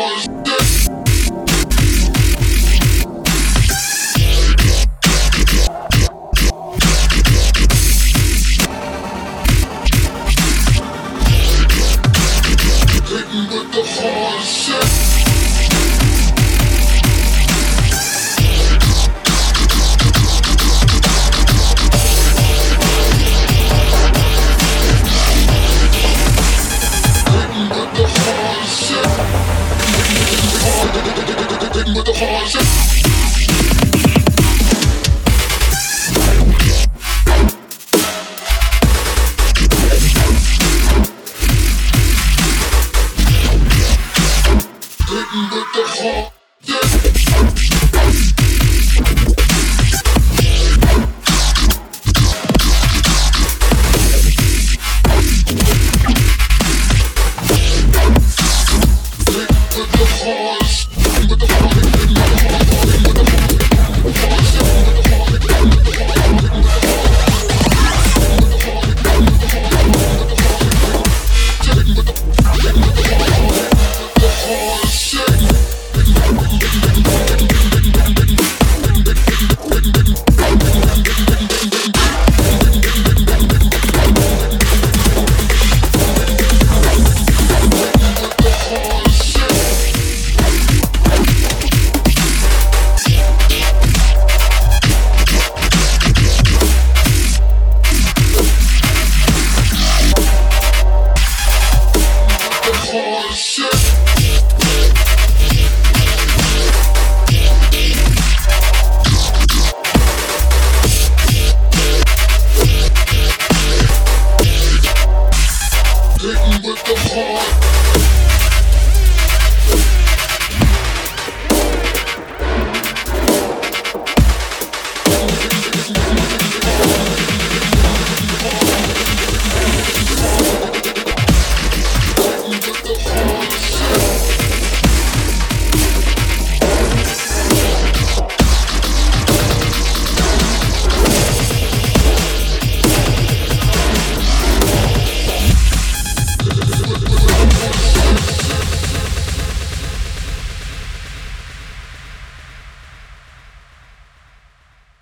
boys. With the heart. shit.